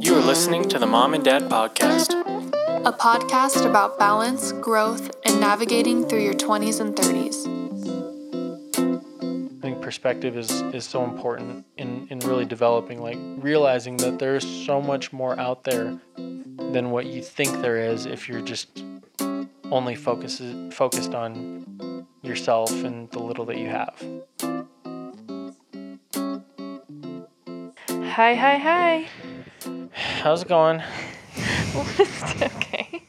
You are listening to the Mom and Dad Podcast. a podcast about balance, growth, and navigating through your 20s and 30s. I think perspective is, is so important in, in really developing, like realizing that there's so much more out there than what you think there is if you're just only focused focused on yourself and the little that you have. Hi, hi, hi. How's it going? okay.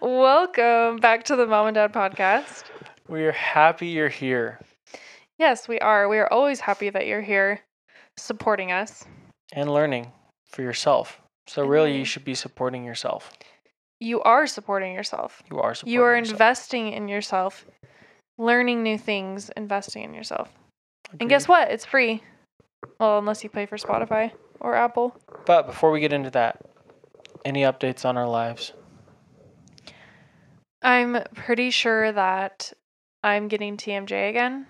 Welcome back to the Mom and Dad podcast. We are happy you're here Yes, we are. We are always happy that you're here supporting us. and learning for yourself. So really, you Mhm. should be supporting yourself. You are supporting yourself. You are supporting You are yourself. investing in yourself, learning new things, investing in yourself. And guess what? It's free. Well, unless you pay for Spotify or Apple. But before we get into that, any updates on our lives? I'm pretty sure that I'm getting TMJ again.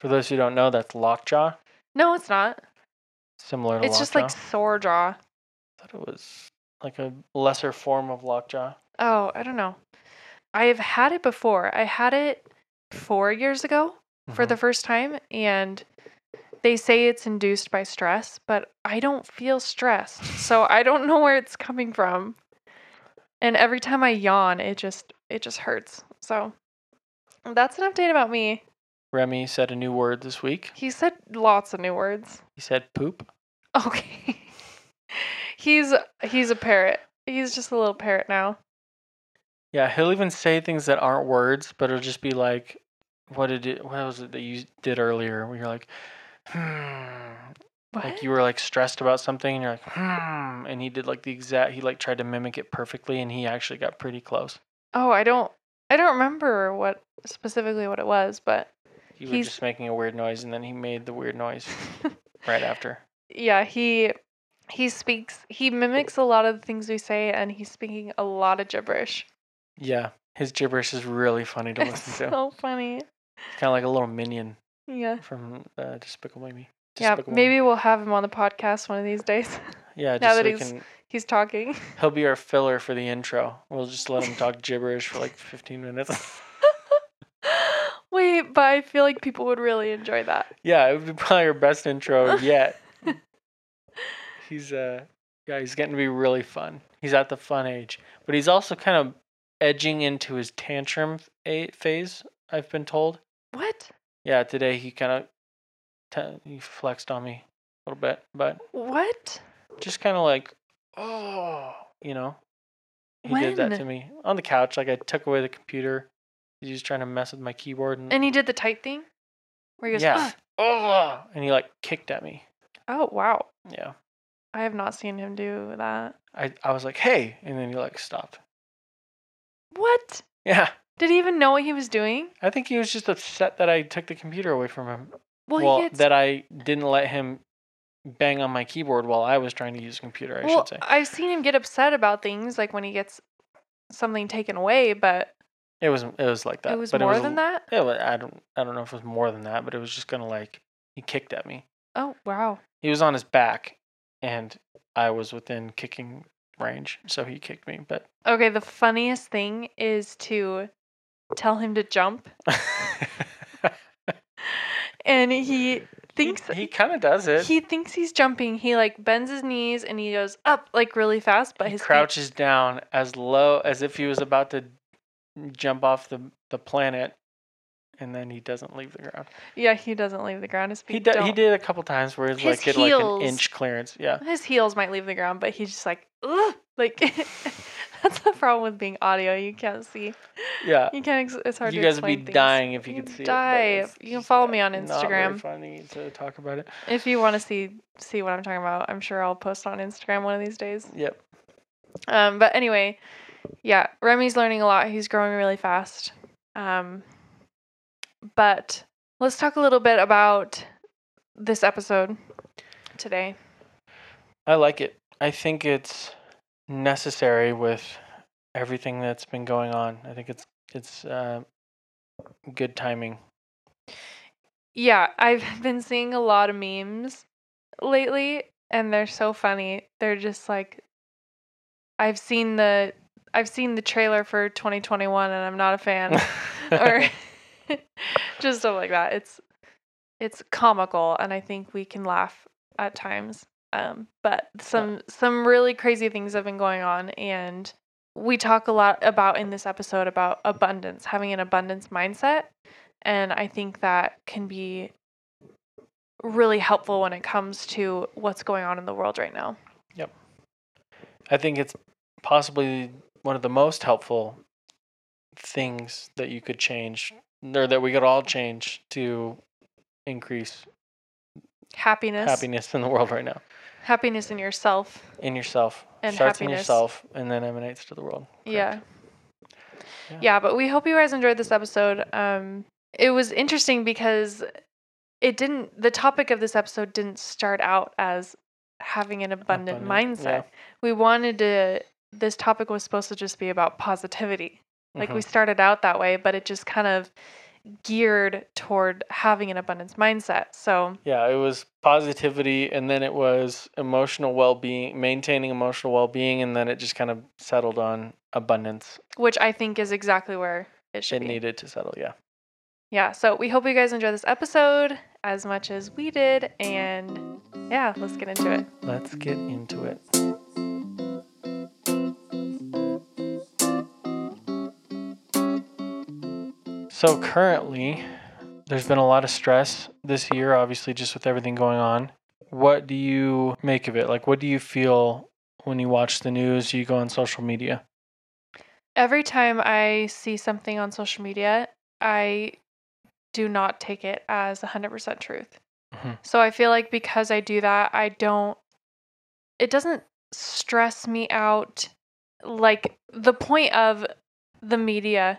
For those who don't know, that's lockjaw, No, it's not. similar to It's just like sore jaw. I thought it was like a lesser form of lockjaw. Oh, I don't know. I've had it before. I had it four years ago for Mhm. the first time, and they say it's induced by stress, but I don't feel stressed. So I don't know where it's coming from. And every time I yawn, it just it just hurts. So that's an update about me. Remy said a new word this week. He said lots of new words. He said poop. Okay. he's he's a parrot. He's just a little parrot now. Yeah, he'll even say things that aren't words, but it'll just be like, "What did it? What was it that you did earlier?" Where you're like, "Hmm." What? Like you were like stressed about something, and you're like, "Hmm," and he did like the exact. He like tried to mimic it perfectly, and he actually got pretty close. Oh, I don't I don't remember what specifically what it was, but He was just making a weird noise, and then he made the weird noise right after. yeah, he he speaks he mimics a lot of the things we say and he's speaking a lot of gibberish. Yeah, his gibberish is really funny to It's listen to. so funny. Kind of like a little minion Yeah. from uh, Despicable Me. Yeah, maybe Me. we'll have him on the podcast one of these days. Yeah, now just so that he's- can. he's talking. He'll be our filler for the intro. We'll just let him talk gibberish for like 15 minutes. Wait, but I feel like people would really enjoy that. yeah, it would be probably our best intro yet. he's uh, yeah, he's getting to be really fun. He's at the fun age, but he's also kind of edging into his tantrum phase. I've been told. Yeah, today he kind of he flexed on me a little bit, but What? just kind of like, oh, you know. He did that to me on the couch. Like I took away the computer. He was trying to mess with my keyboard and, And he did the tight thing? Where he goes, yeah, oh, and he like kicked at me. Oh wow. Yeah, I have not seen him do that. I I was like, hey, and then he like stopped. What? Yeah, Did he even know what he was doing? I think he was just upset that I took the computer away from him. Well, well, he gets that I didn't let him bang on my keyboard while I was trying to use a computer. I well, should say. I've seen him get upset about things like when he gets something taken away, but It was it was like that. it was but more it was, than that. Yeah, well, I don't I don't know if it was more than that, but it was just kind of like he kicked at me. Oh wow. He was on his back, and I was within kicking range, so he kicked me. But Okay, the funniest thing is to tell him to jump, and he thinks he, kind of does it. he thinks he's jumping. He like bends his knees and he goes up like really fast, but he his feet- crouches down as low as if he was about to jump off the the planet, and then he doesn't leave the ground. yeah, he doesn't leave the ground. His feet He did. He did a couple times where he's like get like an inch clearance. Yeah. His heels might leave the ground, but he's just like, Ugh! like that's the problem with being audio. You can't see. Yeah. You can't. Ex- it's hard You to guys would be things. dying if you You'd could see die. it. You can follow me on Instagram. Not funny to talk about it. If you want to see see what I'm talking about, I'm sure I'll post on Instagram one of these days. Yep. Um, but anyway, yeah, Remy's learning a lot. He's growing really fast. Um, but let's talk a little bit about this episode today. I like it. I think it's necessary with everything that's been going on. I think it's it's uh, good timing. Yeah, I've been seeing a lot of memes lately and they're so funny. They're just like I've seen the I've seen the trailer for 2021 and I'm not a fan or just stuff like that. It's it's comical and I think we can laugh at times. Um, but some some really crazy things have been going on and we talk a lot about in this episode about abundance, having an abundance mindset. And I think that can be really helpful when it comes to what's going on in the world right now. Yep, I think it's possibly one of the most helpful things that you could change or that we could all change to increase Happiness, happiness in the world right now. Happiness in yourself. In yourself. And Starts in yourself and then emanates to the world. Yeah. Yeah. Yeah. but we hope you guys enjoyed this episode. Um it was interesting because it didn't the topic of this episode didn't start out as having an abundant, Abundant, mindset. yeah. We wanted to this topic was supposed to just be about positivity. Like we Mhm. started out that way, but it just kind of geared toward having an abundance mindset. So, Yeah, it was positivity and then it was emotional well being, maintaining emotional well being, and then it just kind of settled on abundance. which I think is exactly where it should It be. needed to settle, yeah. Yeah, so we hope you guys enjoy this episode as much as we did and yeah, let's get into it. Let's get into it. So currently, there's been a lot of stress this year, obviously, just with everything going on. What do you make of it? Like, what do you feel when you watch the news? You go on social media. Every time I see something on social media, I do not take it as 100% truth. Mhm. So I feel like because I do that, I don't, it doesn't stress me out. Like the point of the media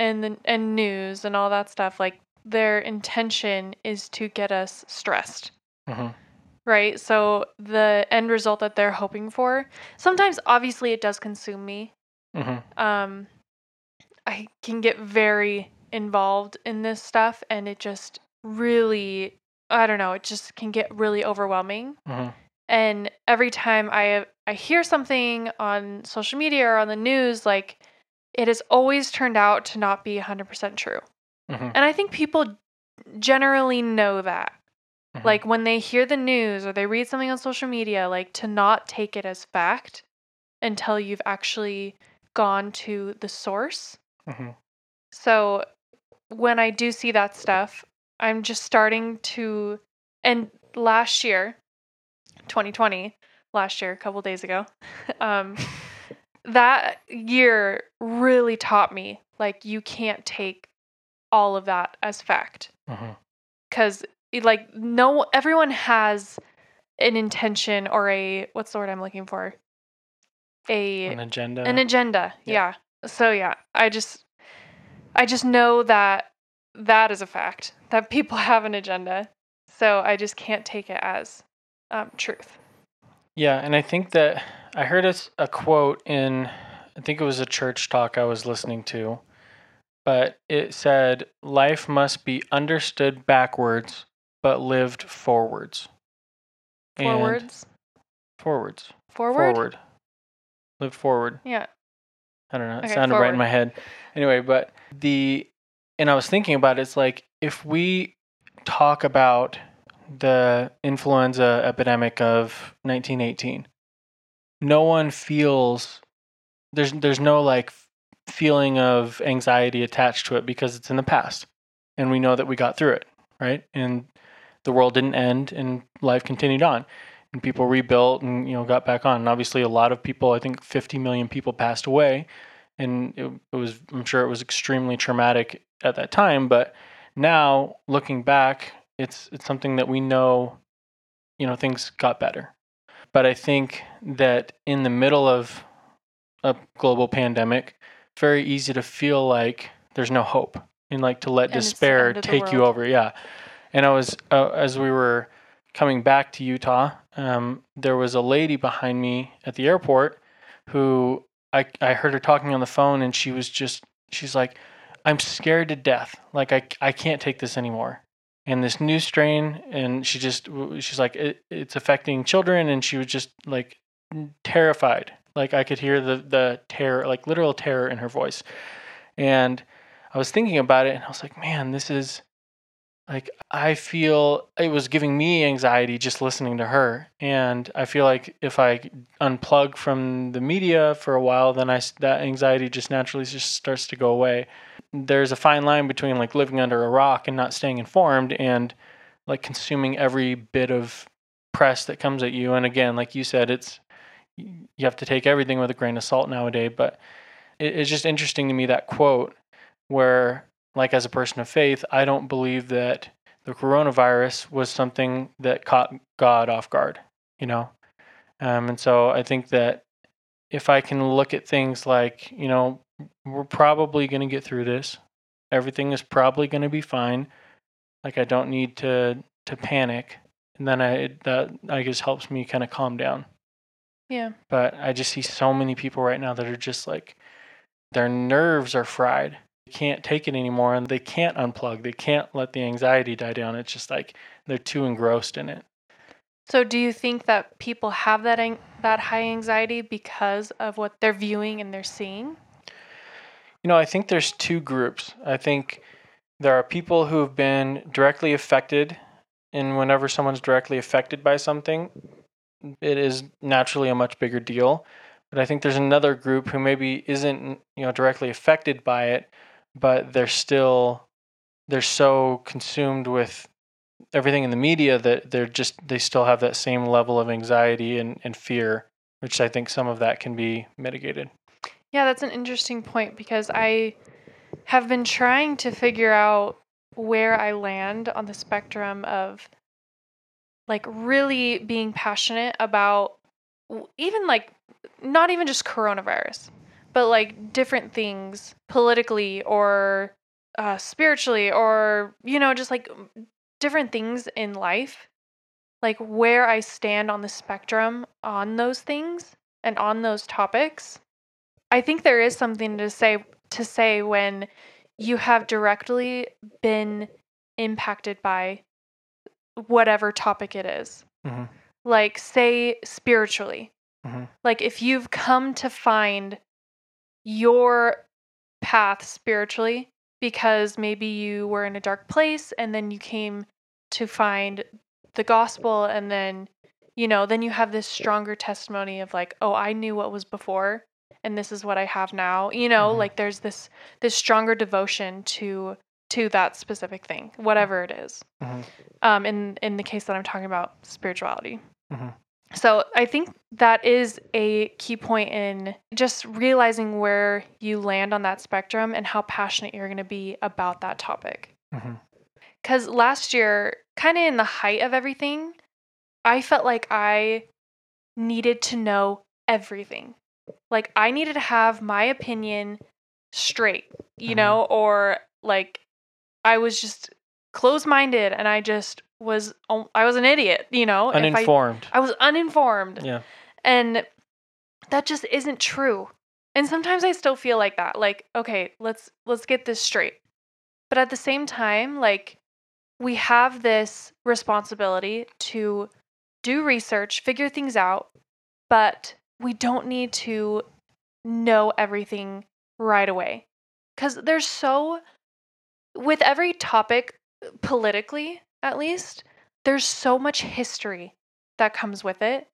and the and news and all that stuff, like their intention is to get us stressed hmm right? So the end result that they're hoping for, sometimes obviously it does consume me. hmm Um I can get very involved in this stuff and it just really I don't know, it just can get really overwhelming. hmm And every time I I hear something on social media or on the news like it has always turned out to not be 100% true. hmm And I think people generally know that Mhm. like when they hear the news or they read something on social media like to not take it as fact until you've actually gone to the source hmm so when i do see that stuff i'm just starting to and last year 2020 last year a couple days ago um that year really taught me like you can't take all of that as fact because like no everyone has an intention or a what's the word i'm looking for a An agenda. an agenda Yeah. yeah. so yeah i just i just know that that is a fact that people have an agenda so i just can't take it as um, truth Yeah, and I think that I heard a quote in, I think it was a church talk I was listening to, but it said, Life must be understood backwards, but lived forwards. And- forwards forwards. forward, Forward. Live forward. yeah I don't know. It Okay, sounded right in my head. Anyway, but the, and I was thinking about it, it's like if we talk about the influenza epidemic of 1918, no one feels, there's, there's no like feeling of anxiety attached to it because it's in the past and we know that we got through it, right? And the world didn't end and life continued on and people rebuilt and you know got back on and obviously a lot of people i think 50 million people passed away and it, it was i'm sure it was extremely traumatic at that time but now looking back it's it's something that we know you know things got better but i think that in the middle of a global pandemic very easy to feel like there's no hope and like to let And despair end of the take you over yeah and i was uh, as we were coming back to Utah, um, there was a lady behind me at the airport who I, I heard her talking on the phone and she was just, she's like, I'm scared to death. Like, I, I can't take this anymore. And this new strain and she just she's like it, it's affecting children and she was just like terrified. Like i could hear the the terror like literal terror in her voice. And i was thinking about it and i was like man this is like i feel it was giving me anxiety just listening to her. And i feel like if i unplug from the media for a while then i that anxiety just naturally just starts to go away there's a fine line between like living under a rock and not staying informed and like consuming every bit of press that comes at you. And again like you said it's you have to take everything with a grain of salt nowadays but it's just interesting to me that quote where like as a person of faith i don't believe that the coronavirus was something that caught god off guard you know? Um, and so i think that if i can look at things like you know we're probably going to get through this everything is probably going to be fine like i don't need to to panic and then i that i guess helps me kind of calm down Yeah. but I just see so many people right now that are just like their nerves are fried. They can't take it anymore and they can't unplug. They can't let the anxiety die down. It's just like they're too engrossed in it. So do you think that people have that an- that high anxiety because of what they're viewing and they're seeing? You know, I think there's two groups. I think there are people who have been directly affected, and whenever someone's directly affected by something, it is naturally a much bigger deal. But I think there's another group who maybe isn't, you know, directly affected by it, but they're still they're so consumed with everything in the media that they're just they still have that same level of anxiety and, and fear, which I think some of that can be mitigated. Yeah, that's an interesting point because I have been trying to figure out where I land on the spectrum of like really being passionate about even like not even just coronavirus, but like different things politically or uh, spiritually or, you know, just like different things in life. Like where I stand on the spectrum on those things and on those topics. I think there is something to say to say when you have directly been impacted by whatever topic it is. Mhm. Like say spiritually. Mhm. Like if you've come to find your path spiritually because maybe you were in a dark place and then you came to find the gospel and then you know then you have this stronger testimony of like oh I knew what was before and this is what I have now. You know, Mhm. like there's this this stronger devotion to to that specific thing, whatever it is. Mhm. Um, in in the case that I'm talking about spirituality. Mhm. So I think that is a key point in just realizing where you land on that spectrum and how passionate you're going to be about that topic. Because last year, kind of in the height of everything, I felt like I needed to know everything. Like I needed to have my opinion straight, you Mhm. know, or like I was just closed minded and I just was, I was an idiot, you know? if I- Uninformed. I was uninformed. yeah. And that just isn't true. And sometimes I still feel like that. Like, okay, let's let's get this straight. But at the same time, like we have this responsibility to do research, figure things out, but we don't need to know everything right away. Cuz there's so with every topic politically, at least, there's so much history that comes with it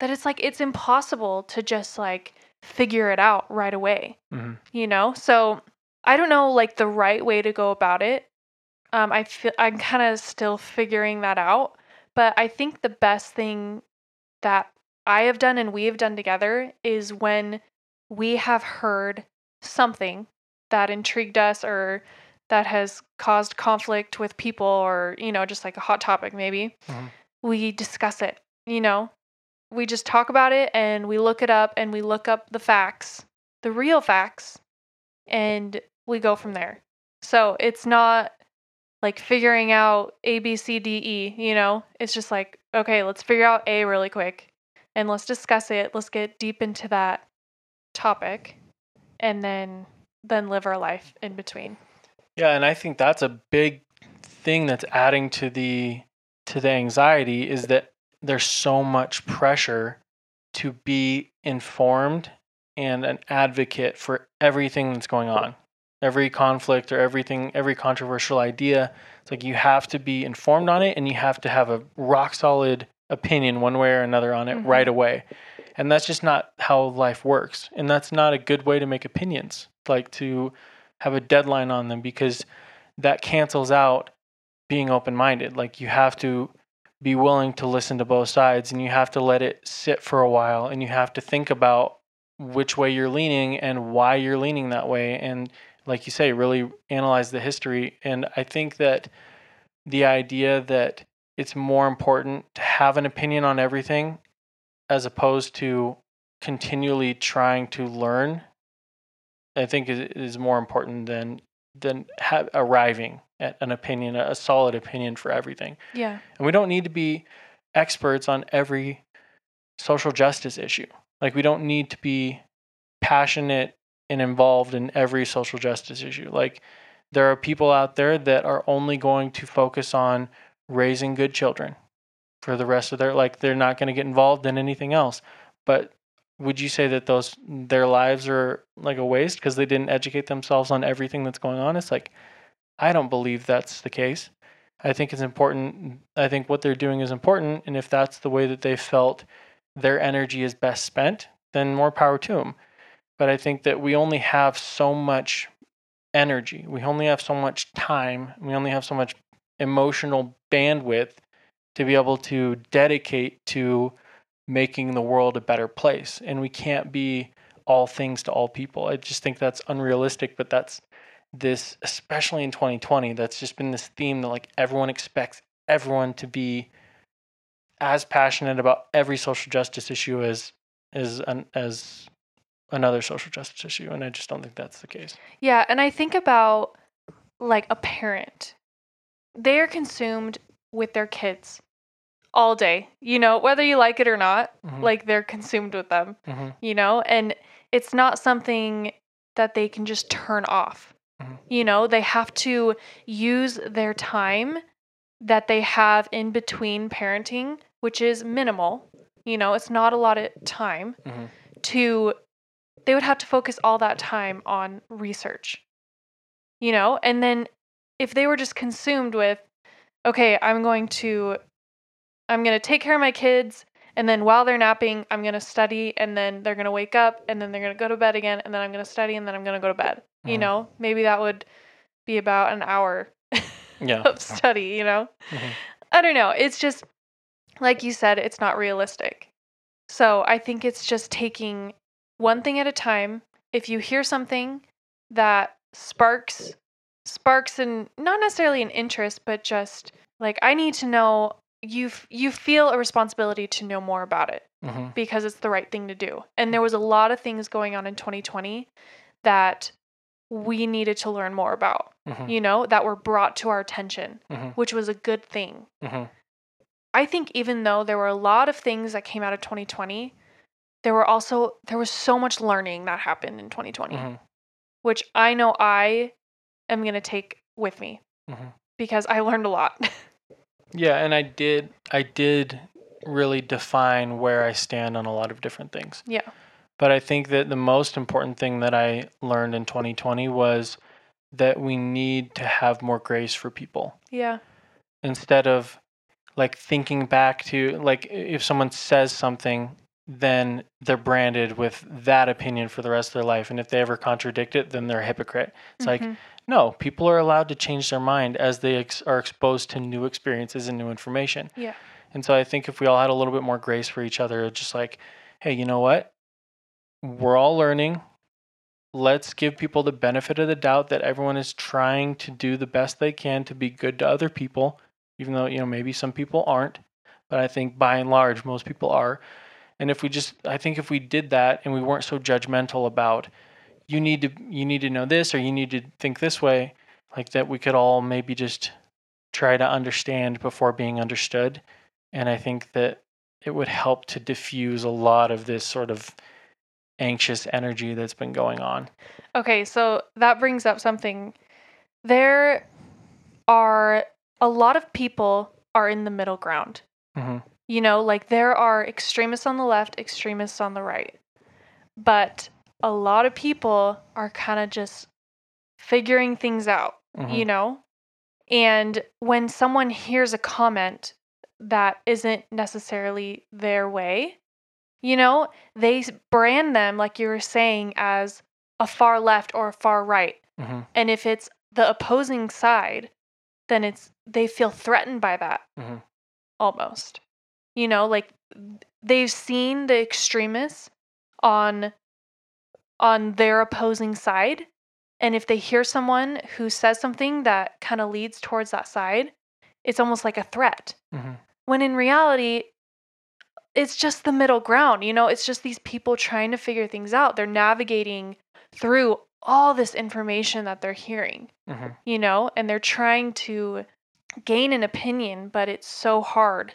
that it's like it's impossible to just like figure it out right away hmm you know? So i don't know like the right way to go about it. Um i feel i'm kind of still figuring that out but i think the best thing that i have done and we have done together is when we have heard something that intrigued us or that has caused conflict with people or you know just like a hot topic maybe Mhm. we discuss it you know? We just talk about it and we look it up and we look up the facts the real facts and we go from there. So it's not like figuring out a b c d e you know? It's just like okay let's figure out a really quick and let's discuss it let's get deep into that topic and then then live our life in between. Yeah, and I think that's a big thing that's adding to the to the anxiety is that there's so much pressure to be informed and an advocate for everything that's going on. Every conflict or everything every controversial idea it's like you have to be informed on it and you have to have a rock solid opinion one way or another on it Mhm. right away. And that's just not how life works. And that's not a good way to make opinions like to have a deadline on them because that cancels out being open minded like you have to be willing to listen to both sides and you have to let it sit for a while and you have to think about which way you're leaning and why you're leaning that way. And like you say really analyze the history. And i think that the idea that it's more important to have an opinion on everything as opposed to continually trying to learn i think is, is more important than than ha- arriving at an opinion a solid opinion for everything Yeah. and we don't need to be experts on every social justice issue. Like, we don't need to be passionate and involved in every social justice issue. Like, there are people out there that are only going to focus on raising good children for the rest of their like they're not going to get involved in anything else. But would you say that those their lives are like a waste because they didn't educate themselves on everything that's going on? It's like I don't believe that's the case. I think it's important. I think what they're doing is important. And if that's the way that they felt their energy is best spent, then more power to them. But I think that we only have so much energy. We only have so much time. We only have so much emotional bandwidth to be able to dedicate to making the world a better place. And we can't be all things to all people. I just think that's unrealistic, but that's this especially in 2020 that's just been this theme that like everyone expects everyone to be as passionate about every social justice issue as as an, as another social justice issue and I just don't think that's the case. Yeah, and I think about like a parent. They are consumed with their kids all day. You know, whether you like it or not, Mhm. like they're consumed with them, Mhm. you know? And it's not something that they can just turn off. Mhm. You know, they have to use their time that they have in between parenting, which is minimal. You know, it's not a lot of time Mhm. to they would have to focus all that time on research you know and then if they were just consumed with okay i'm going to i'm going to take care of my kids and then while they're napping i'm going to study and then they're going to wake up and then they're going to go to bed again and then i'm going to study and then i'm going to go to bed you Mhm. know maybe that would be about an hour Yeah. of study you know Mhm. i don't know it's just like you said it's not realistic so i think it's just taking one thing at a time if you hear something that sparks sparks and not necessarily an interest but just like i need to know you you feel a responsibility to know more about it Mhm. because it's the right thing to do and there was a lot of things going on in 2020 that we needed to learn more about Mhm. you know that were brought to our attention Mhm. which was a good thing Mhm. I think even though there were a lot of things that came out of 2020, there were also there was so much learning that happened in 2020, Mhm. which I know I am going to take with me Mhm. because I learned a lot. Yeah, and I did I did really define where I stand on a lot of different things. yeah. But I think that the most important thing that I learned in 2020 was that we need to have more grace for people Yeah. instead of like thinking back to like if someone says something then they're branded with that opinion for the rest of their life and if they ever contradict it then they're a hypocrite. It's like Mhm. No, people are allowed to change their mind as they ex- are exposed to new experiences and new information. Yeah. And so I think if we all had a little bit more grace for each other, just like, hey, you know what? We're all learning. Let's give people the benefit of the doubt that everyone is trying to do the best they can to be good to other people, even though, you know, maybe some people aren't. But I think by and large, most people are. And if we just, I think if we did that and we weren't so judgmental about, you need to, you need to know this or you need to think this way, like that we could all maybe just try to understand before being understood. And I think that it would help to diffuse a lot of this sort of anxious energy that's been going on. Okay, so that brings up something. There are a lot of people are in the middle ground. hmm You know, like there are extremists on the left, extremists on the right. But a lot of people are kind of just figuring things out, hmm you know? And when someone hears a comment that isn't necessarily their way, you know, they brand them, like you were saying, as a far left or a far right. hmm And if it's the opposing side, then it's they feel threatened by that Mhm. almost. You know, like they've seen the extremists on on their opposing side, and if they hear someone who says something that kind of leads towards that side, it's almost like a threat. hmm When in reality, it's just the middle ground. You know, it's just these people trying to figure things out. They're navigating through all this information that they're hearing hmm you know, and they're trying to gain an opinion, but it's so hard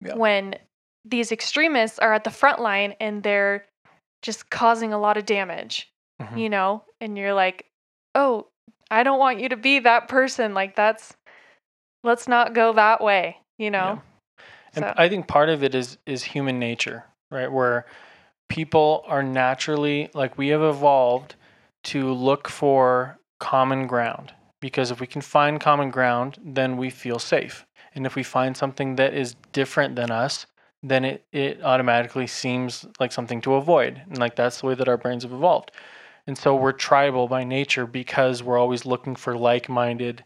Yeah. when these extremists are at the front line and they're just causing a lot of damage, Mhm. you know, and you're like, oh, I don't want you to be that person. Like, that's, let's not go that way, you know? And So, I think part of it is is human nature, right? Where people are naturally like we have evolved to look for common ground because if we can find common ground, then we feel safe. And if we find something that is different than us, then it, it automatically seems like something to avoid. And like that's the way that our brains have evolved. And so we're tribal by nature because we're always looking for like-minded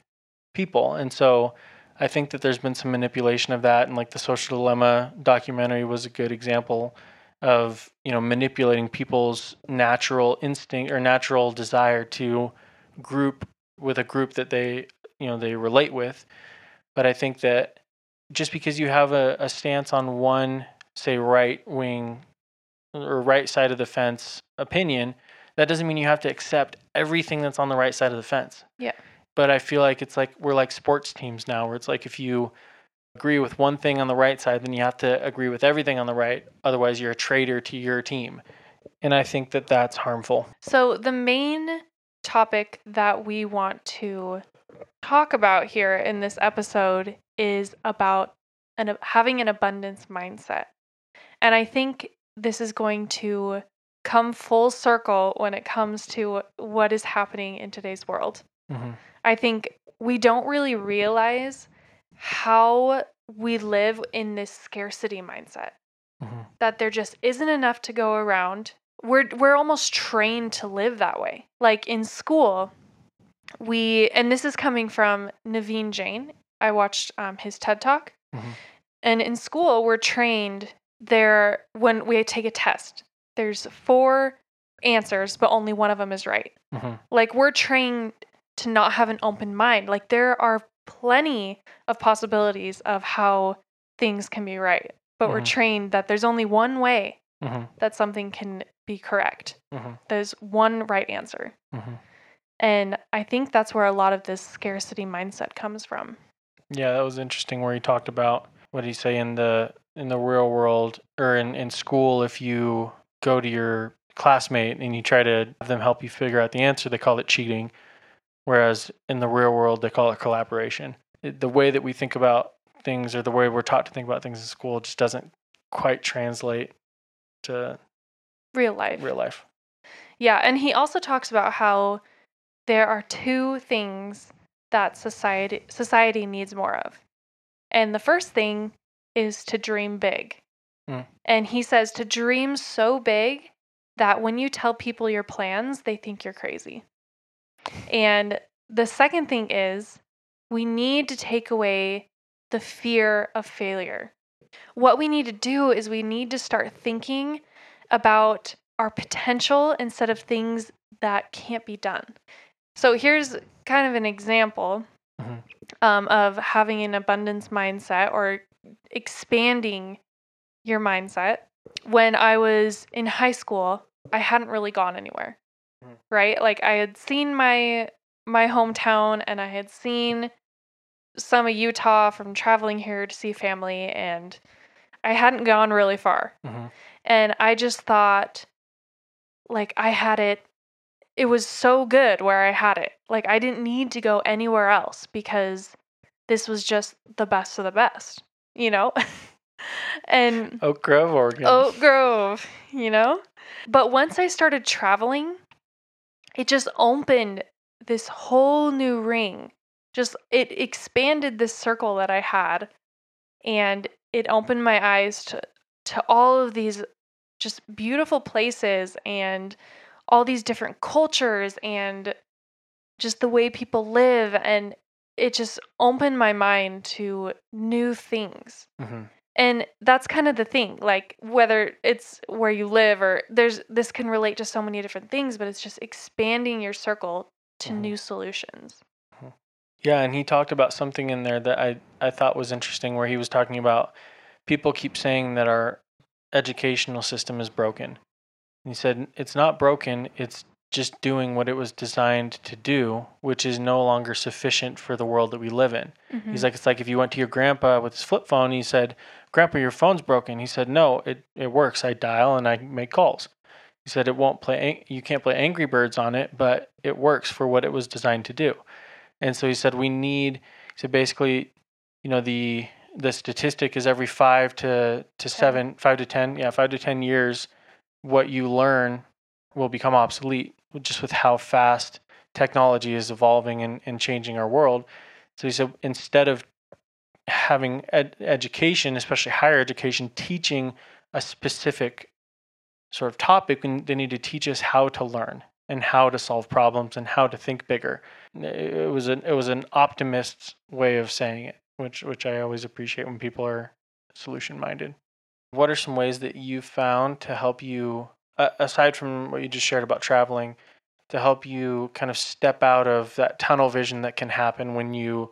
people. And so I think that there's been some manipulation of that, and like the Social Dilemma documentary was a good example of you know manipulating people's natural instinct or natural desire to group with a group that they you know they relate with. But I think that just because you have a, a stance on one, say right wing or right side of the fence opinion, that doesn't mean you have to accept everything that's on the right side of the fence Yeah. but I feel like it's like we're like sports teams now, where it's like if you agree with one thing on the right side, then you have to agree with everything on the right. Otherwise, you're a traitor to your team. And I think that that's harmful. so the main topic that we want to talk about here in this episode is about an, having an abundance mindset. And I think this is going to come full circle when it comes to what is happening in today's world. hmm I think we don't really realize how we live in this scarcity mindset hmm that there just isn't enough to go around. We're we're almost trained to live that way. Like in school, we and this is coming from Naveen Jain. I watched um, his TED talk, Mhm. and in school we're trained there when we take a test. There's four answers, but only one of them is right. hmm Like we're trained to not have an open mind. Like there are plenty of possibilities of how things can be right, but we're Mhm. trained that there's only one way hmm that something can be correct. hmm There's one right answer. hmm And I think that's where a lot of this scarcity mindset comes from. Yeah, that was interesting. Where he talked about what did he say in the in the real world or in in school, if you go to your classmate and you try to have them help you figure out the answer, they call it cheating. Whereas in the real world, they call it collaboration. It, the way that we think about things or the way we're taught to think about things in school just doesn't quite translate to Real life. real life. Yeah, and he also talks about how there are two things that society society needs more of. And the first thing is to dream big. Mm. And he says to dream so big that when you tell people your plans, they think you're crazy. And the second thing is we need to take away the fear of failure. What we need to do is we need to start thinking about our potential instead of things that can't be done. So here's kind of an example Mhm. um, of having an abundance mindset or expanding your mindset. When I was in high school, I hadn't really gone anywhere, Mhm. right? Like I had seen my my hometown and I had seen some of Utah from traveling here to see family, and I hadn't gone really far. hmm And I just thought, like, I had it, it was so good where I had it. Like, I didn't need to go anywhere else because this was just the best of the best, you know? and Oak Grove, Oregon. Oak Grove, you know? But once I started traveling, it just opened this whole new ring. Just it expanded this circle that I had and it opened my eyes to to all of these just beautiful places and all these different cultures and just the way people live and it just opened my mind to new things hmm and that's kind of the thing like whether it's where you live or there's this can relate to so many different things but it's just expanding your circle to Mhm. new solutions Yeah, and he talked about something in there that I, I thought was interesting where he was talking about people keep saying that our educational system is broken. He said it's not broken, it's just doing what it was designed to do, which is no longer sufficient for the world that we live in. Mm-hmm. He's like, it's like if you went to your grandpa with his flip phone, he said, Grandpa, your phone's broken. He said, No, it, it works. I dial and I make calls. He said, It won't play, you can't play Angry Birds on it, but it works for what it was designed to do. And so he said, We need, he said, basically, you know, the, the statistic is every five to, to seven, five to 10, yeah, five to 10 years, what you learn will become obsolete just with how fast technology is evolving and, and changing our world. So he said, instead of having ed- education, especially higher education, teaching a specific sort of topic, they need to teach us how to learn and how to solve problems and how to think bigger. It was an it was an optimist's way of saying it, which which I always appreciate when people are solution minded. What are some ways that you found to help you, aside from what you just shared about traveling, to help you kind of step out of that tunnel vision that can happen when you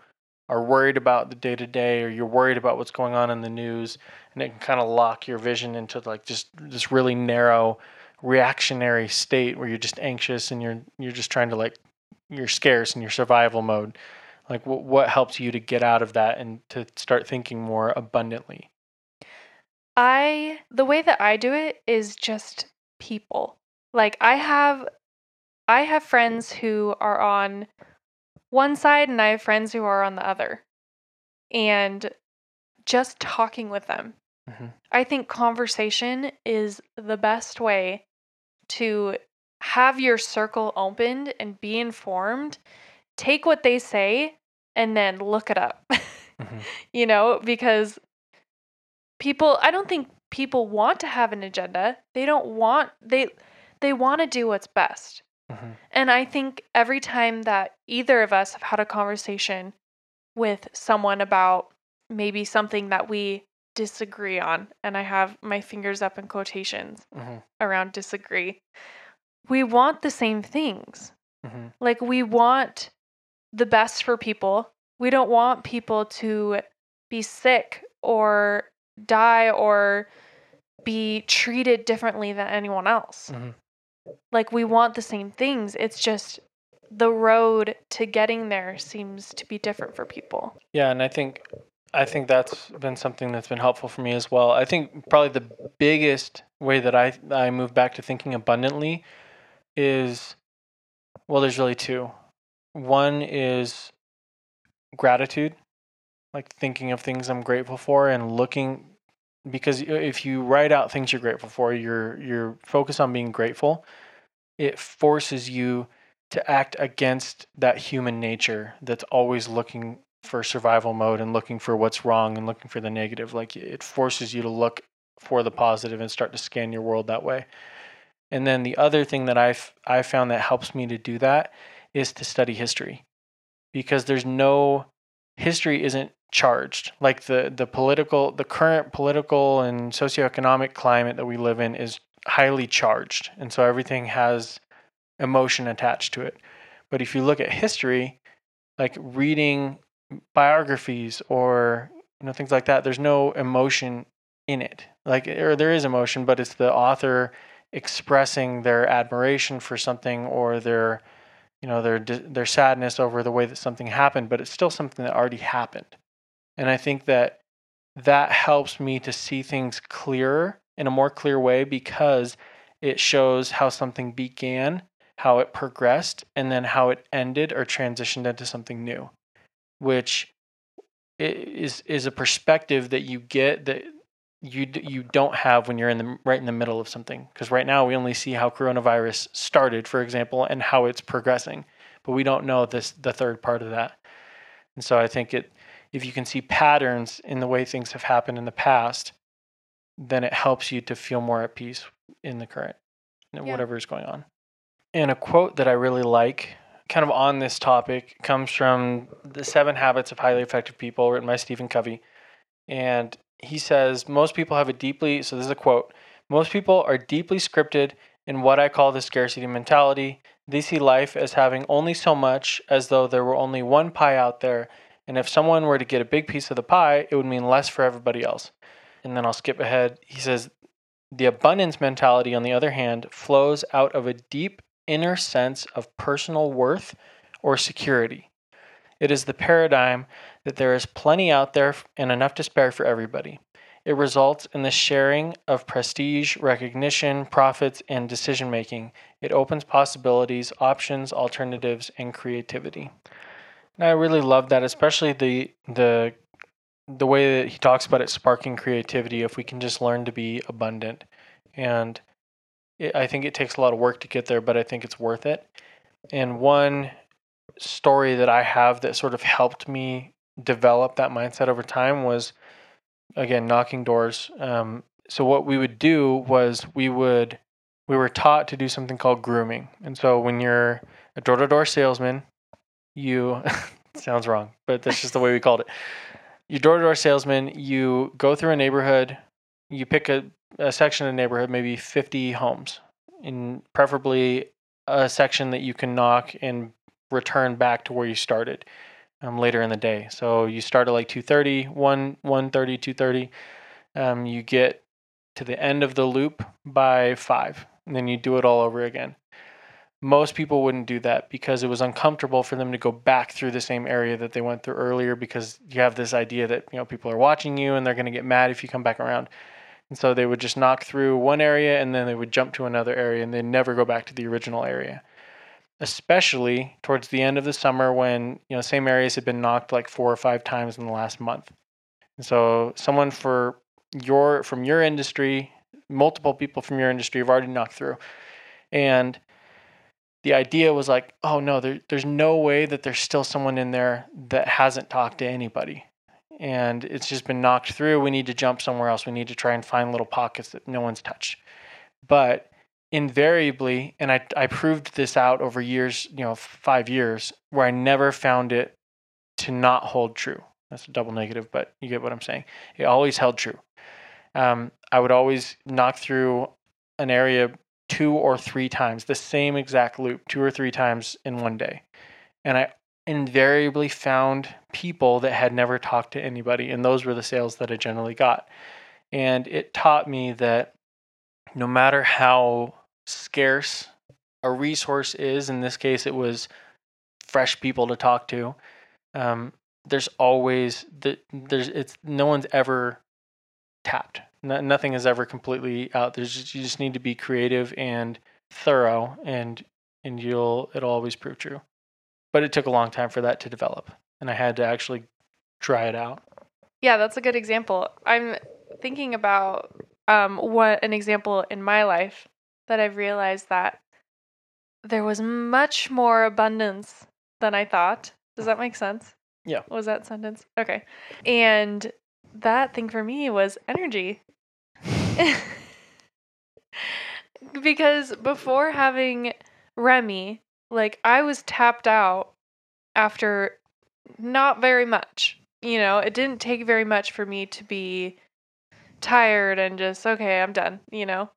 are worried about the day to day or you're worried about what's going on in the news and it can kind of lock your vision into like just this really narrow reactionary state where you're just anxious and you're you're just trying to like you're scarce in your survival mode. Like what what helps you to get out of that and to start thinking more abundantly I the way that I do it is just people. Like I have I have friends who are on one side and I have friends who are on the other. And just talking with them. Mhm. I think conversation is the best way to have your circle opened and be informed. Take what they say and then look it up. Mhm. you know, because people I don't think people want to have an agenda. They don't want they they want to do what's best. Mhm. And I think every time that either of us have had a conversation with someone about maybe something that we disagree on, and I have my fingers up in quotations Mhm. around disagree, we want the same things. Mhm. Like we want the best for people. We don't want people to be sick or die or be treated differently than anyone else. Mhm. Like we want the same things. It's just the road to getting there seems to be different for people. Yeah, and I think I think that's been something that's been helpful for me as well. I think probably the biggest way that I I move back to thinking abundantly is well, there's really two. One is gratitude, like thinking of things I'm grateful for and looking because if you write out things you're grateful for, you're you're focused on being grateful. It forces you to act against that human nature that's always looking for survival mode and looking for what's wrong and looking for the negative. Like it forces you to look for the positive and start to scan your world that way. And then the other thing that I've I found that helps me to do that is to study history, because there's no history isn't charged. Like the the political the current political and socioeconomic climate that we live in is highly charged, and so everything has emotion attached to it. But if you look at history, like reading biographies or you know things like that, there's no emotion in it. Like or there is emotion, but it's the author expressing their admiration for something or their you know their their sadness over the way that something happened, but it's still something that already happened. And I think that that helps me to see things clearer in a more clear way because it shows how something began, how it progressed, and then how it ended or transitioned into something new, which is is a perspective that you get that you you don't have when you're in the right in the middle of something. Because right now we only see how coronavirus started for example and how it's progressing but we don't know this the third part of that. And so i think it if you can see patterns in the way things have happened in the past then it helps you to feel more at peace in the current Yeah. whatever is going on. And a quote that i really like kind of on this topic comes from the seven habits of highly effective people written by stephen covey. And he says most people have a deeply so this is a quote most people are deeply scripted in what i call the scarcity mentality. They see life as having only so much as though there were only one pie out there and if someone were to get a big piece of the pie it would mean less for everybody else and then i'll skip ahead he says the abundance mentality on the other hand flows out of a deep inner sense of personal worth or security it is the paradigm that there is plenty out there and enough to spare for everybody. It results in the sharing of prestige, recognition, profits, and decision making. It opens possibilities, options, alternatives, and creativity. And I really love that, especially the the the way that he talks about it sparking creativity. If we can just learn to be abundant, and it, I think it takes a lot of work to get there, but I think it's worth it. And one story that I have that sort of helped me develop that mindset over time was again knocking doors. Um, so what we would do was we would we were taught to do something called grooming, and so when you're a door to door salesman, you sounds wrong, but that's just the way we called it. You door to door salesman, you go through a neighborhood, you pick a, a section of neighborhood, maybe 50 homes, and preferably a section that you can knock and return back to where you started um, later in the day. So you start at like 2:30, 1 1:30, 2:30. Um, you get to the end of the loop by 5, and then you do it all over again. Most people wouldn't do that because it was uncomfortable for them to go back through the same area that they went through earlier because you have this idea that, you know, people are watching you and they're going to get mad if you come back around. And so they would just knock through one area and then they would jump to another area and they never go back to the original area especially towards the end of the summer when you know same areas had been knocked like four or five times in the last month. And so someone for your from your industry, multiple people from your industry have already knocked through. And the idea was like, oh no, there, there's no way that there's still someone in there that hasn't talked to anybody. And it's just been knocked through. We need to jump somewhere else. We need to try and find little pockets that no one's touched. But invariably, and I, I proved this out over years, you know, five years, where I never found it to not hold true. That's a double negative, but you get what I'm saying. It always held true. Um, I would always knock through an area two or three times, the same exact loop, two or three times in one day. And I invariably found people that had never talked to anybody, and those were the sales that I generally got. And it taught me that no matter how scarce a resource is, in this case, it was fresh people to talk to. Um, there's always the there's it's no one's ever tapped. No, nothing is ever completely out. There's just, you just need to be creative and thorough, and and you'll it'll always prove true. But it took a long time for that to develop, and I had to actually try it out. Yeah, that's a good example. I'm thinking about um, what an example in my life that I've realized that there was much more abundance than I thought. Does that make sense? Yeah. What was that sentence? Okay. And that thing for me was energy. because before having Remy, like I was tapped out after not very much. You know, it didn't take very much for me to be tired and just, okay, I'm done, you know?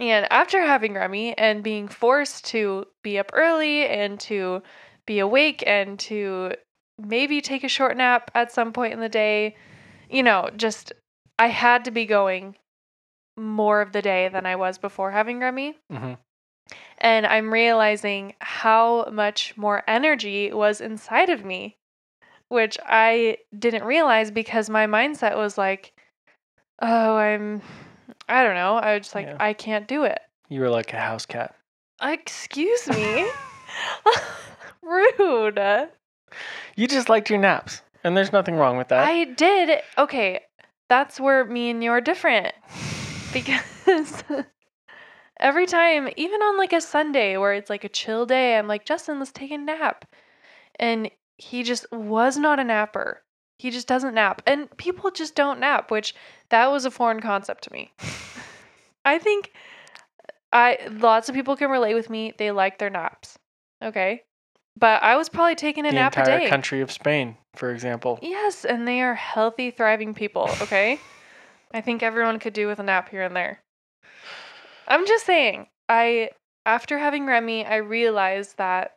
And after having Remy and being forced to be up early and to be awake and to maybe take a short nap at some point in the day, you know, just I had to be going more of the day than I was before having Remy. hmm And I'm realizing how much more energy was inside of me, which I didn't realize because my mindset was like, oh, I'm, I don't know. I was just like, Yeah. I can't do it. You were like a house cat. Excuse me. Rude. You just liked your naps. And there's nothing wrong with that. I did. Okay, that's where me and you are different. Because every time, even on like a Sunday where it's like a chill day, I'm like, Justin, let's take a nap. And he just was not a napper. He just doesn't nap. And people just don't nap, which that was a foreign concept to me. I think I lots of people can relate with me. They like their naps. Okay. But I was probably taking a the nap a entire day. country of Spain, for example. Yes, and they are healthy, thriving people, okay? I think everyone could do with a nap here and there. I'm just saying, I after having Remy, I realized that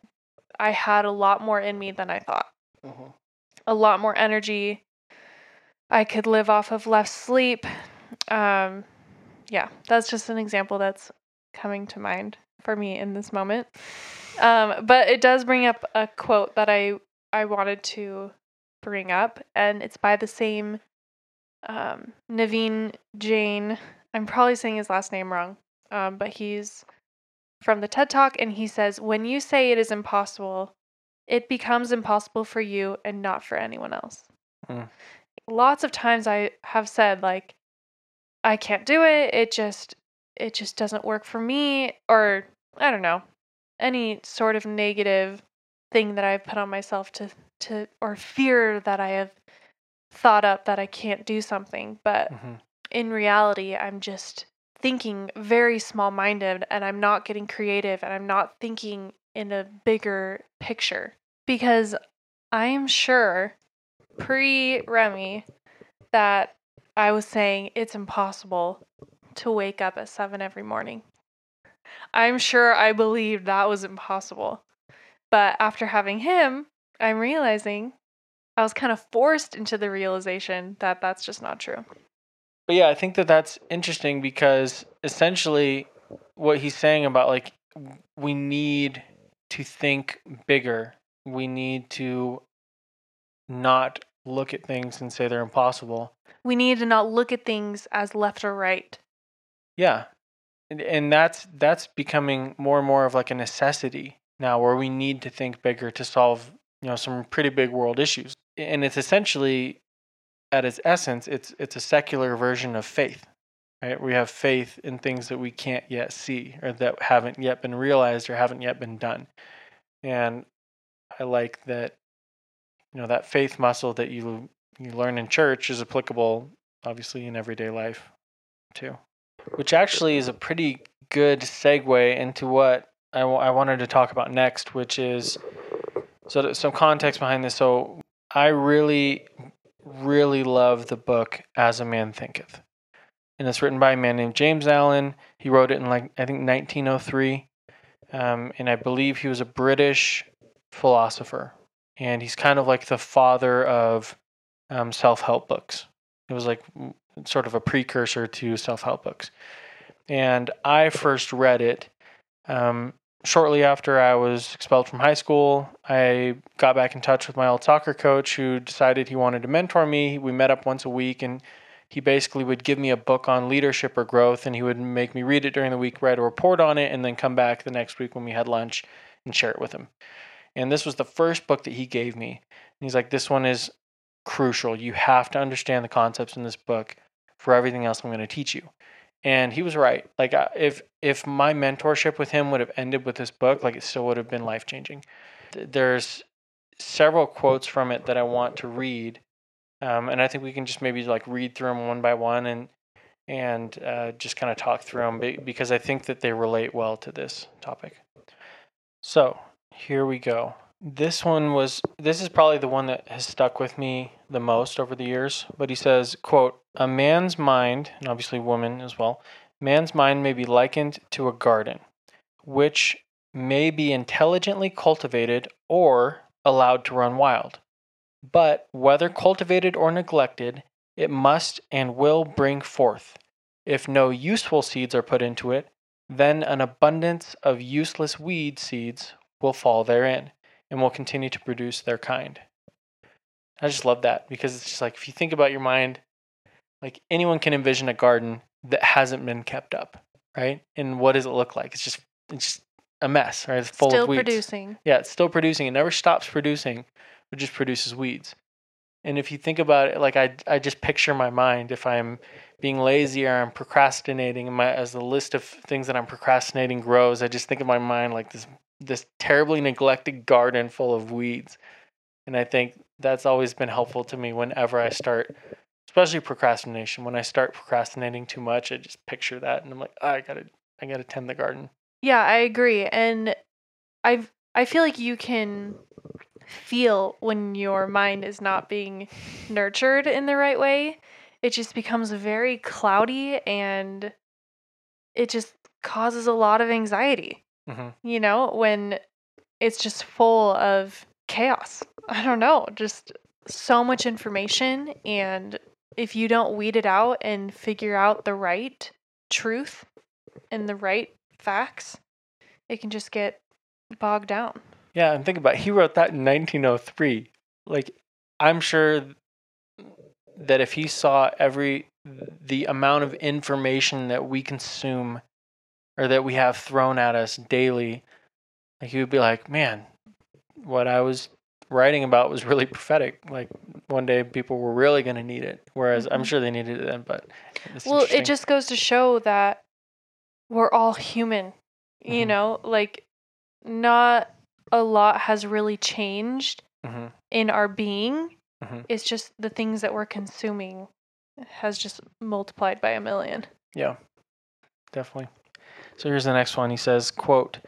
I had a lot more in me than I thought. A lot more energy. I could live off of less sleep. Um yeah, that's just an example that's coming to mind for me in this moment. Um, but it does bring up a quote that I I wanted to bring up, and it's by the same um, Naveen Jain. I'm probably saying his last name wrong, um, but he's from the TED Talk, and he says, "When you say it is impossible, it becomes impossible for you and not for anyone else." Mm. Lots of times I have said like, "I can't do it. It just it just doesn't work for me," or I don't know, any sort of negative thing that I've put on myself to to or fear that I have thought up that I can't do something, but Mhm. in reality, I'm just thinking very small minded and I'm not getting creative and I'm not thinking in a bigger picture because I am sure pre Remy that I was saying it's impossible to wake up at seven every morning. I'm sure I believed that was impossible. But after having him, I'm realizing I was kind of forced into the realization that that's just not true. But yeah, I think that that's interesting because essentially what he's saying about like we need to think bigger. We need to not look at things and say they're impossible. We need to not look at things as left or right. Yeah. And, and that's that's becoming more and more of like a necessity now where we need to think bigger to solve, you know, some pretty big world issues. And it's essentially at its essence, it's it's a secular version of faith. Right? We have faith in things that we can't yet see or that haven't yet been realized or haven't yet been done. And I like that you know that faith muscle that you you learn in church is applicable obviously in everyday life too which actually is a pretty good segue into what I, w- I wanted to talk about next, which is so some context behind this. So I really, really love the book As a Man Thinketh, and it's written by a man named James Allen. He wrote it in like I think 1903, um, and I believe he was a British philosopher, and he's kind of like the father of um, self-help books. It was like sort of a precursor to self-help books. And I first read it um, shortly after I was expelled from high school. I got back in touch with my old soccer coach who decided he wanted to mentor me. We met up once a week and he basically would give me a book on leadership or growth and he would make me read it during the week, write a report on it, and then come back the next week when we had lunch and share it with him. And this was the first book that he gave me. And he's like, This one is crucial. You have to understand the concepts in this book for everything else I'm going to teach you. And he was right. Like if if my mentorship with him would have ended with this book, like it still would have been life changing. There's several quotes from it that I want to read, um, and I think we can just maybe like read through them one by one and and uh, just kind of talk through them because I think that they relate well to this topic. So here we go. This one was this is probably the one that has stuck with me the most over the years. But he says, quote, a man's mind, and obviously woman as well, man's mind may be likened to a garden, which may be intelligently cultivated or allowed to run wild. But whether cultivated or neglected, it must and will bring forth. If no useful seeds are put into it, then an abundance of useless weed seeds will fall therein and will continue to produce their kind. I just love that because it's just like if you think about your mind, like anyone can envision a garden that hasn't been kept up, right? And what does it look like? It's just it's just a mess, right? It's full Still of weeds. producing. Yeah, it's still producing. It never stops producing. It just produces weeds. And if you think about it, like I, I just picture my mind if I'm being lazy or I'm procrastinating, and my as the list of things that I'm procrastinating grows, I just think of my mind like this this terribly neglected garden full of weeds. And I think that's always been helpful to me whenever I start, especially procrastination. When I start procrastinating too much, I just picture that, and I'm like, oh, I gotta, I gotta tend the garden. Yeah, I agree. And I've I feel like you can feel when your mind is not being nurtured in the right way. It just becomes very cloudy and it just causes a lot of anxiety. Hmm You know, when it's just full of chaos. I don't know, just so much information and if you don't weed it out and figure out the right truth and the right facts, it can just get bogged down. Yeah, and think about it, he wrote that in 1903. Like, I'm sure that if he saw every the amount of information that we consume or that we have thrown at us daily, like he would be like, "Man, what I was writing about was really prophetic. Like one day people were really going to need it. Whereas I'm Mhm. sure they needed it then, but well, it just goes to show that we're all human. You Mhm. know, like not a lot has really changed Mhm. in our being. Mhm. It's just the things that we're consuming has just multiplied by a million. Yeah, definitely. So here's the next one. He says, quote,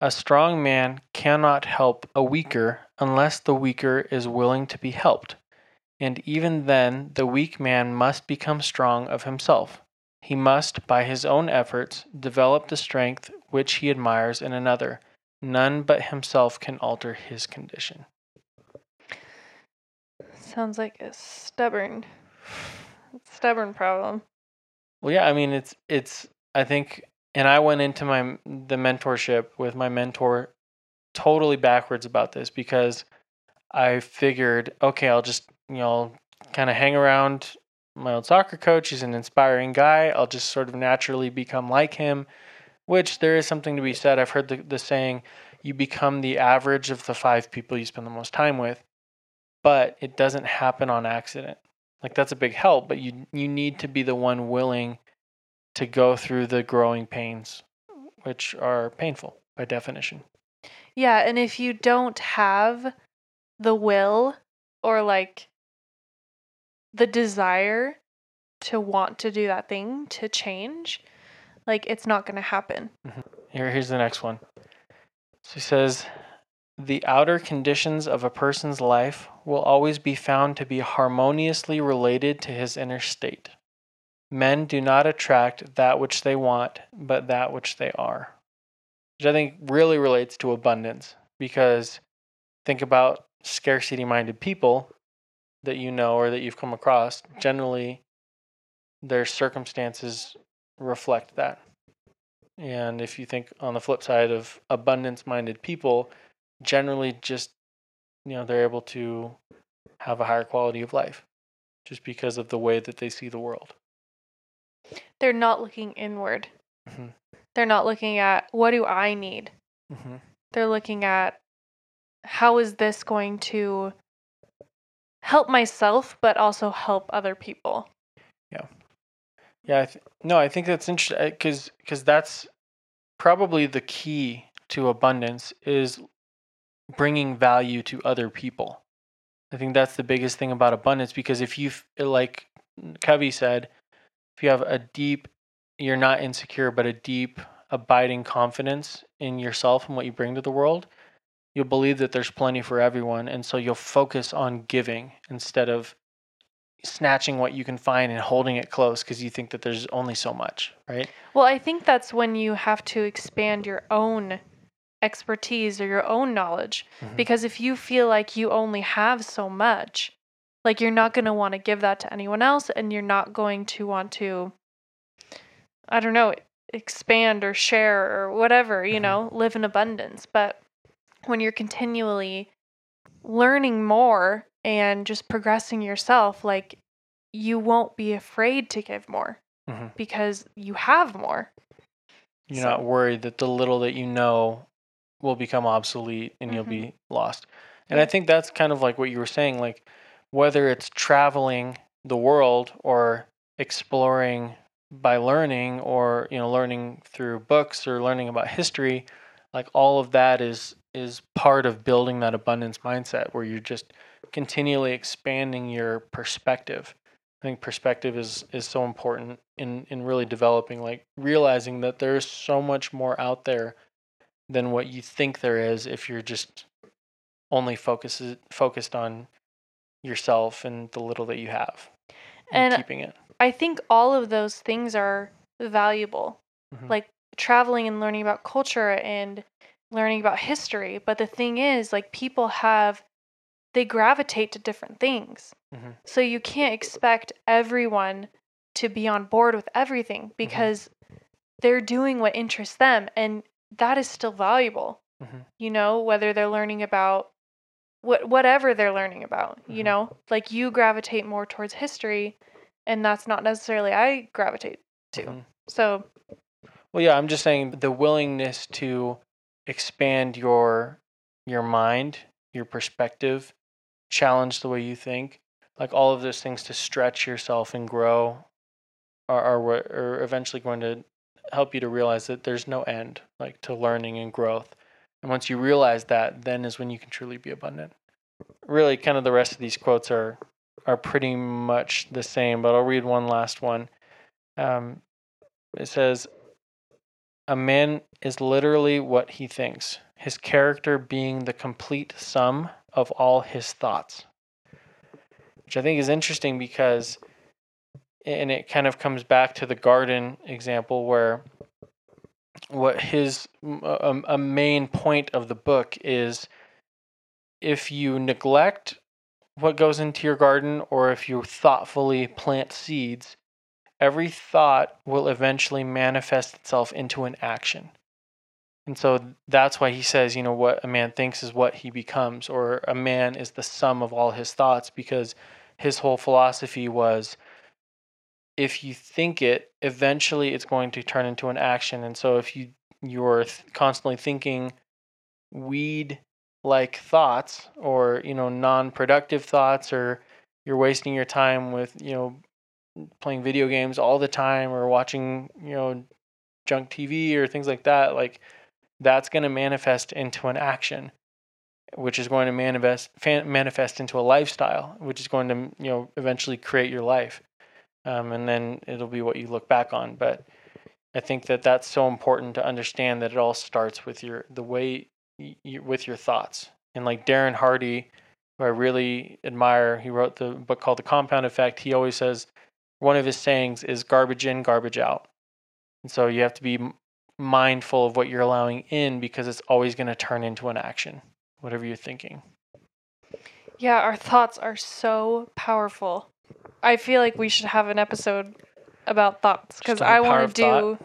a strong man cannot help a weaker unless the weaker is willing to be helped. And even then, the weak man must become strong of himself. He must, by his own efforts, develop the strength which he admires in another. None but himself can alter his condition. Sounds like a stubborn, stubborn problem. Well, yeah, I mean, it's it's. I think, and I went into my the mentorship with my mentor totally backwards about this because I figured, okay, I'll just you know kind of hang around my old soccer coach. He's an inspiring guy. I'll just sort of naturally become like him, which there is something to be said. I've heard the, the saying, you become the average of the five people you spend the most time with, but it doesn't happen on accident like that's a big help but you you need to be the one willing to go through the growing pains which are painful by definition. Yeah, and if you don't have the will or like the desire to want to do that thing to change, like it's not going to happen. Mm-hmm. here here's the next one. So he says the outer conditions of a person's life will always be found to be harmoniously related to his inner state men do not attract that which they want but that which they are. Which i think really relates to abundance because think about scarcity minded people that you know or that you've come across. Generally their circumstances reflect that. And if you think on the flip side of abundance minded people generally just you know they're able to have a higher quality of life just because of the way that they see the world They're not looking inward. Mhm. They're not looking at what do I need? mm-hmm. They're looking at how is this going to help myself but also help other people. Yeah, Yeah. I th- no, I think that's interesting because because that's probably the key to abundance is bringing value to other people. I think that's the biggest thing about abundance because if you like Covey said, if you have a deep, you're not insecure, but a deep, abiding confidence in yourself and what you bring to the world, you'll believe that there's plenty for everyone, and so you'll focus on giving instead of snatching what you can find and holding it close because you think that there's only so much, right? Well, I think that's when you have to expand your own expertise or your own knowledge. Mhm. Because if you feel like you only have so much, like you're not going to want to give that to anyone else and you're not going to want to, I don't know, expand or share or whatever, you Mhm. know, live in abundance. But when you're continually learning more and just progressing yourself, like you won't be afraid to give more Mhm. because you have more. You're So- not worried that the little that you know will become obsolete and you'll Mhm. be lost. And I think that's kind of like what you were saying. Like whether it's traveling the world or exploring by learning or you know learning through books or learning about history like all of that is is part of building that abundance mindset where you're just continually expanding your perspective. I think perspective is is so important in in really developing like realizing that there's so much more out there than what you think there is if you're just only focused focused on yourself and the little that you have and, And keeping it I think all of those things are valuable. Mhm. Like traveling and learning about culture and learning about history. But the thing is, like people have, they gravitate to different things. Mhm. So you can't expect everyone to be on board with everything because they're doing what interests them. And that is still valuable. Mhm. You know, whether they're learning about what whatever they're learning about, you Mhm. know, like you gravitate more towards history and that's not necessarily I gravitate to. Mhm. So Well, yeah, I'm just saying the willingness to expand your your mind, your perspective, challenge the way you think, like all of those things to stretch yourself and grow, are are, what- are eventually going to help you to realize that there's no end, like to learning and growth. And once you realize that, then is when you can truly be abundant. Really, kind of the rest of these quotes are are pretty much the same, but I'll read one last one. Um, it says, a man is literally what he thinks, his character being the complete sum of all his thoughts. Which I think is interesting because, and it kind of comes back to the garden example where what his a, a main point of the book is if you neglect what goes into your garden or if you thoughtfully plant seeds every thought will eventually manifest itself into an action. And so that's why he says, you know, what a man thinks is what he becomes, or a man is the sum of all his thoughts, because his whole philosophy was if you think it, eventually it's going to turn into an action. And so if you you're th- constantly thinking weed like thoughts or you know non-productive thoughts or you're wasting your time with you know playing video games all the time or watching you know junk TV or things like that like that's going to manifest into an action which is going to manifest manifest into a lifestyle which is going to you know eventually create your life um, and then it'll be what you look back on but I think that that's so important to understand that it all starts with your the way you, with your thoughts and like Darren Hardy who I really admire he wrote the book called The Compound Effect he always says one of his sayings is garbage in, garbage out. And so you have to be mindful of what you're allowing in because it's always going to turn into an action, whatever you're thinking. yeah, our thoughts are so powerful. I feel like we should have an episode about thoughts because Just on the I want to do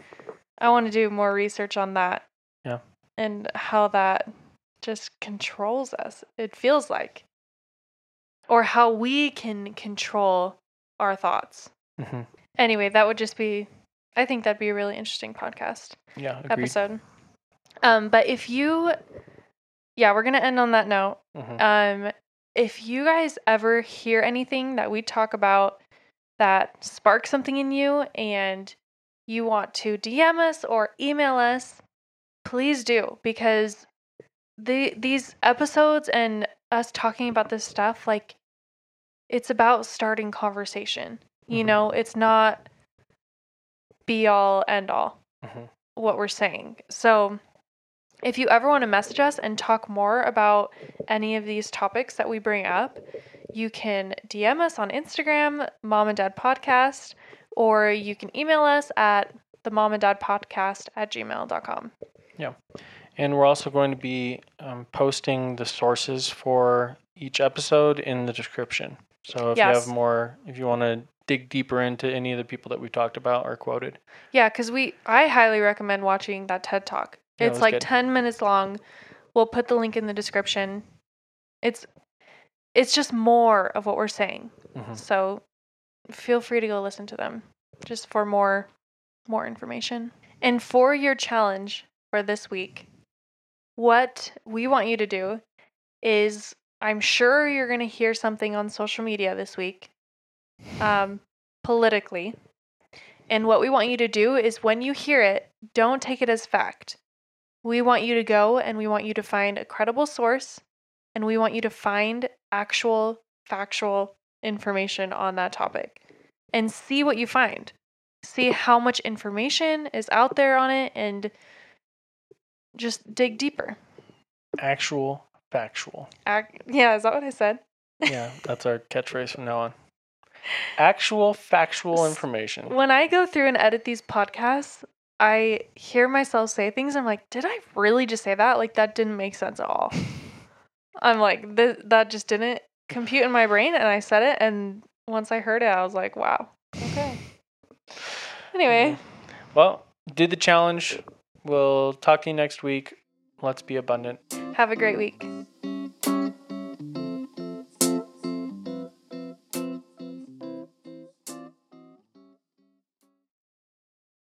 I want to do more research on that. Yeah. And how that just controls us. It feels like or how we can control our thoughts. hmm Anyway, that would just be I think that'd be a really interesting podcast. Yeah, agreed. episode. Um, but if you, yeah, we're gonna end on that note. Mhm. Um, if you guys ever hear anything that we talk about that sparks something in you and you want to DM us or email us, please do because the these episodes and us talking about this stuff like it's about starting conversation. You Mhm. know, it's not be all end all Mhm. what we're saying. So, if you ever want to message us and talk more about any of these topics that we bring up, you can DM us on Instagram, Mom and Dad Podcast, or you can email us at the mom and dad podcast at gmail.com. Yeah. And we're also going to be um, posting the sources for each episode in the description. So if you have more, if you want to dig deeper into any of the people that we talked about or quoted, Yeah, because we I highly recommend watching that TED Talk. It's was like good. 10 minutes long. We'll put the link in the description. It's it's just more of what we're saying. Mhm. So feel free to go listen to them just for more more information. And for your challenge for this week, what we want you to do is I'm sure you're going to hear something on social media this week, um, politically. And what we want you to do is when you hear it, don't take it as fact. We want you to go and we want you to find a credible source and we want you to find actual factual information on that topic and see what you find. See how much information is out there on it and just dig deeper. Actual, factual. Ac- yeah, is that what I said? Yeah, that's our catchphrase from now on. Actual, factual information. When I go through and edit these podcasts, I hear myself say things. I'm like, did I really just say that? Like, that didn't make sense at all. I'm like, th- that just didn't compute in my brain. And I said it. And once I heard it, I was like, wow. Okay. Anyway, mm-hmm. Well, do the challenge. We'll talk to you next week. Let's be abundant. have a great week.